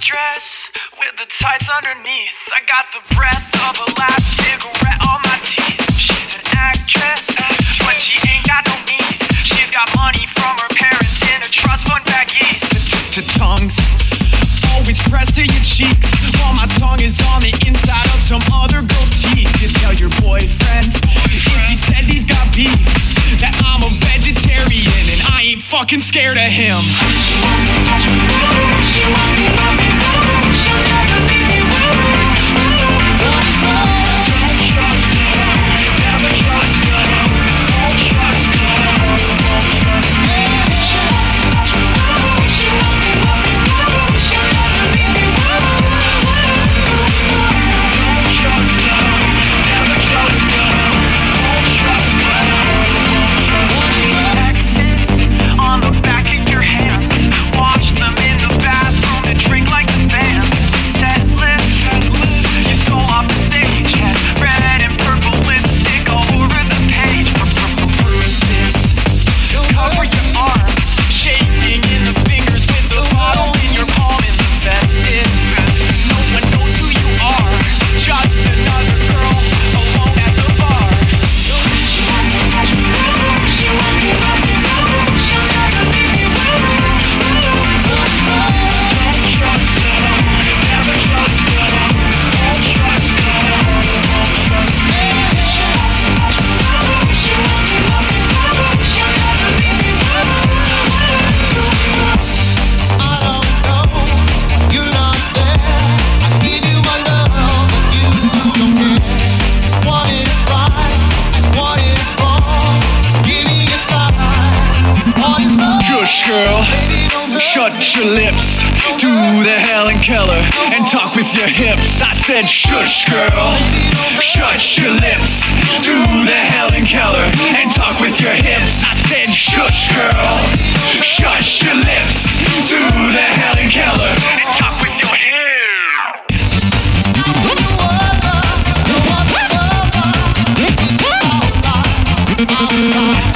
dress with the tights underneath. I got the breath of a last cigarette on my teeth. She's an actress, but she ain't got no need. She's got money from her parents in a trust fund back east. To tongues, always pressed to your cheeks, while my tongue is on the inside of some other girl's teeth. You tell your boyfriend if he says he's got beef that I'm a vegetarian and I ain't fucking scared of him. X's girl. Shut your lips, do the Helen Keller, and talk with your hips. I said, shush, girl. Shut your lips, do the Helen Keller, and talk with your hips. I said, shush, girl. Shut your lips, do the Helen Keller, and talk with your hips.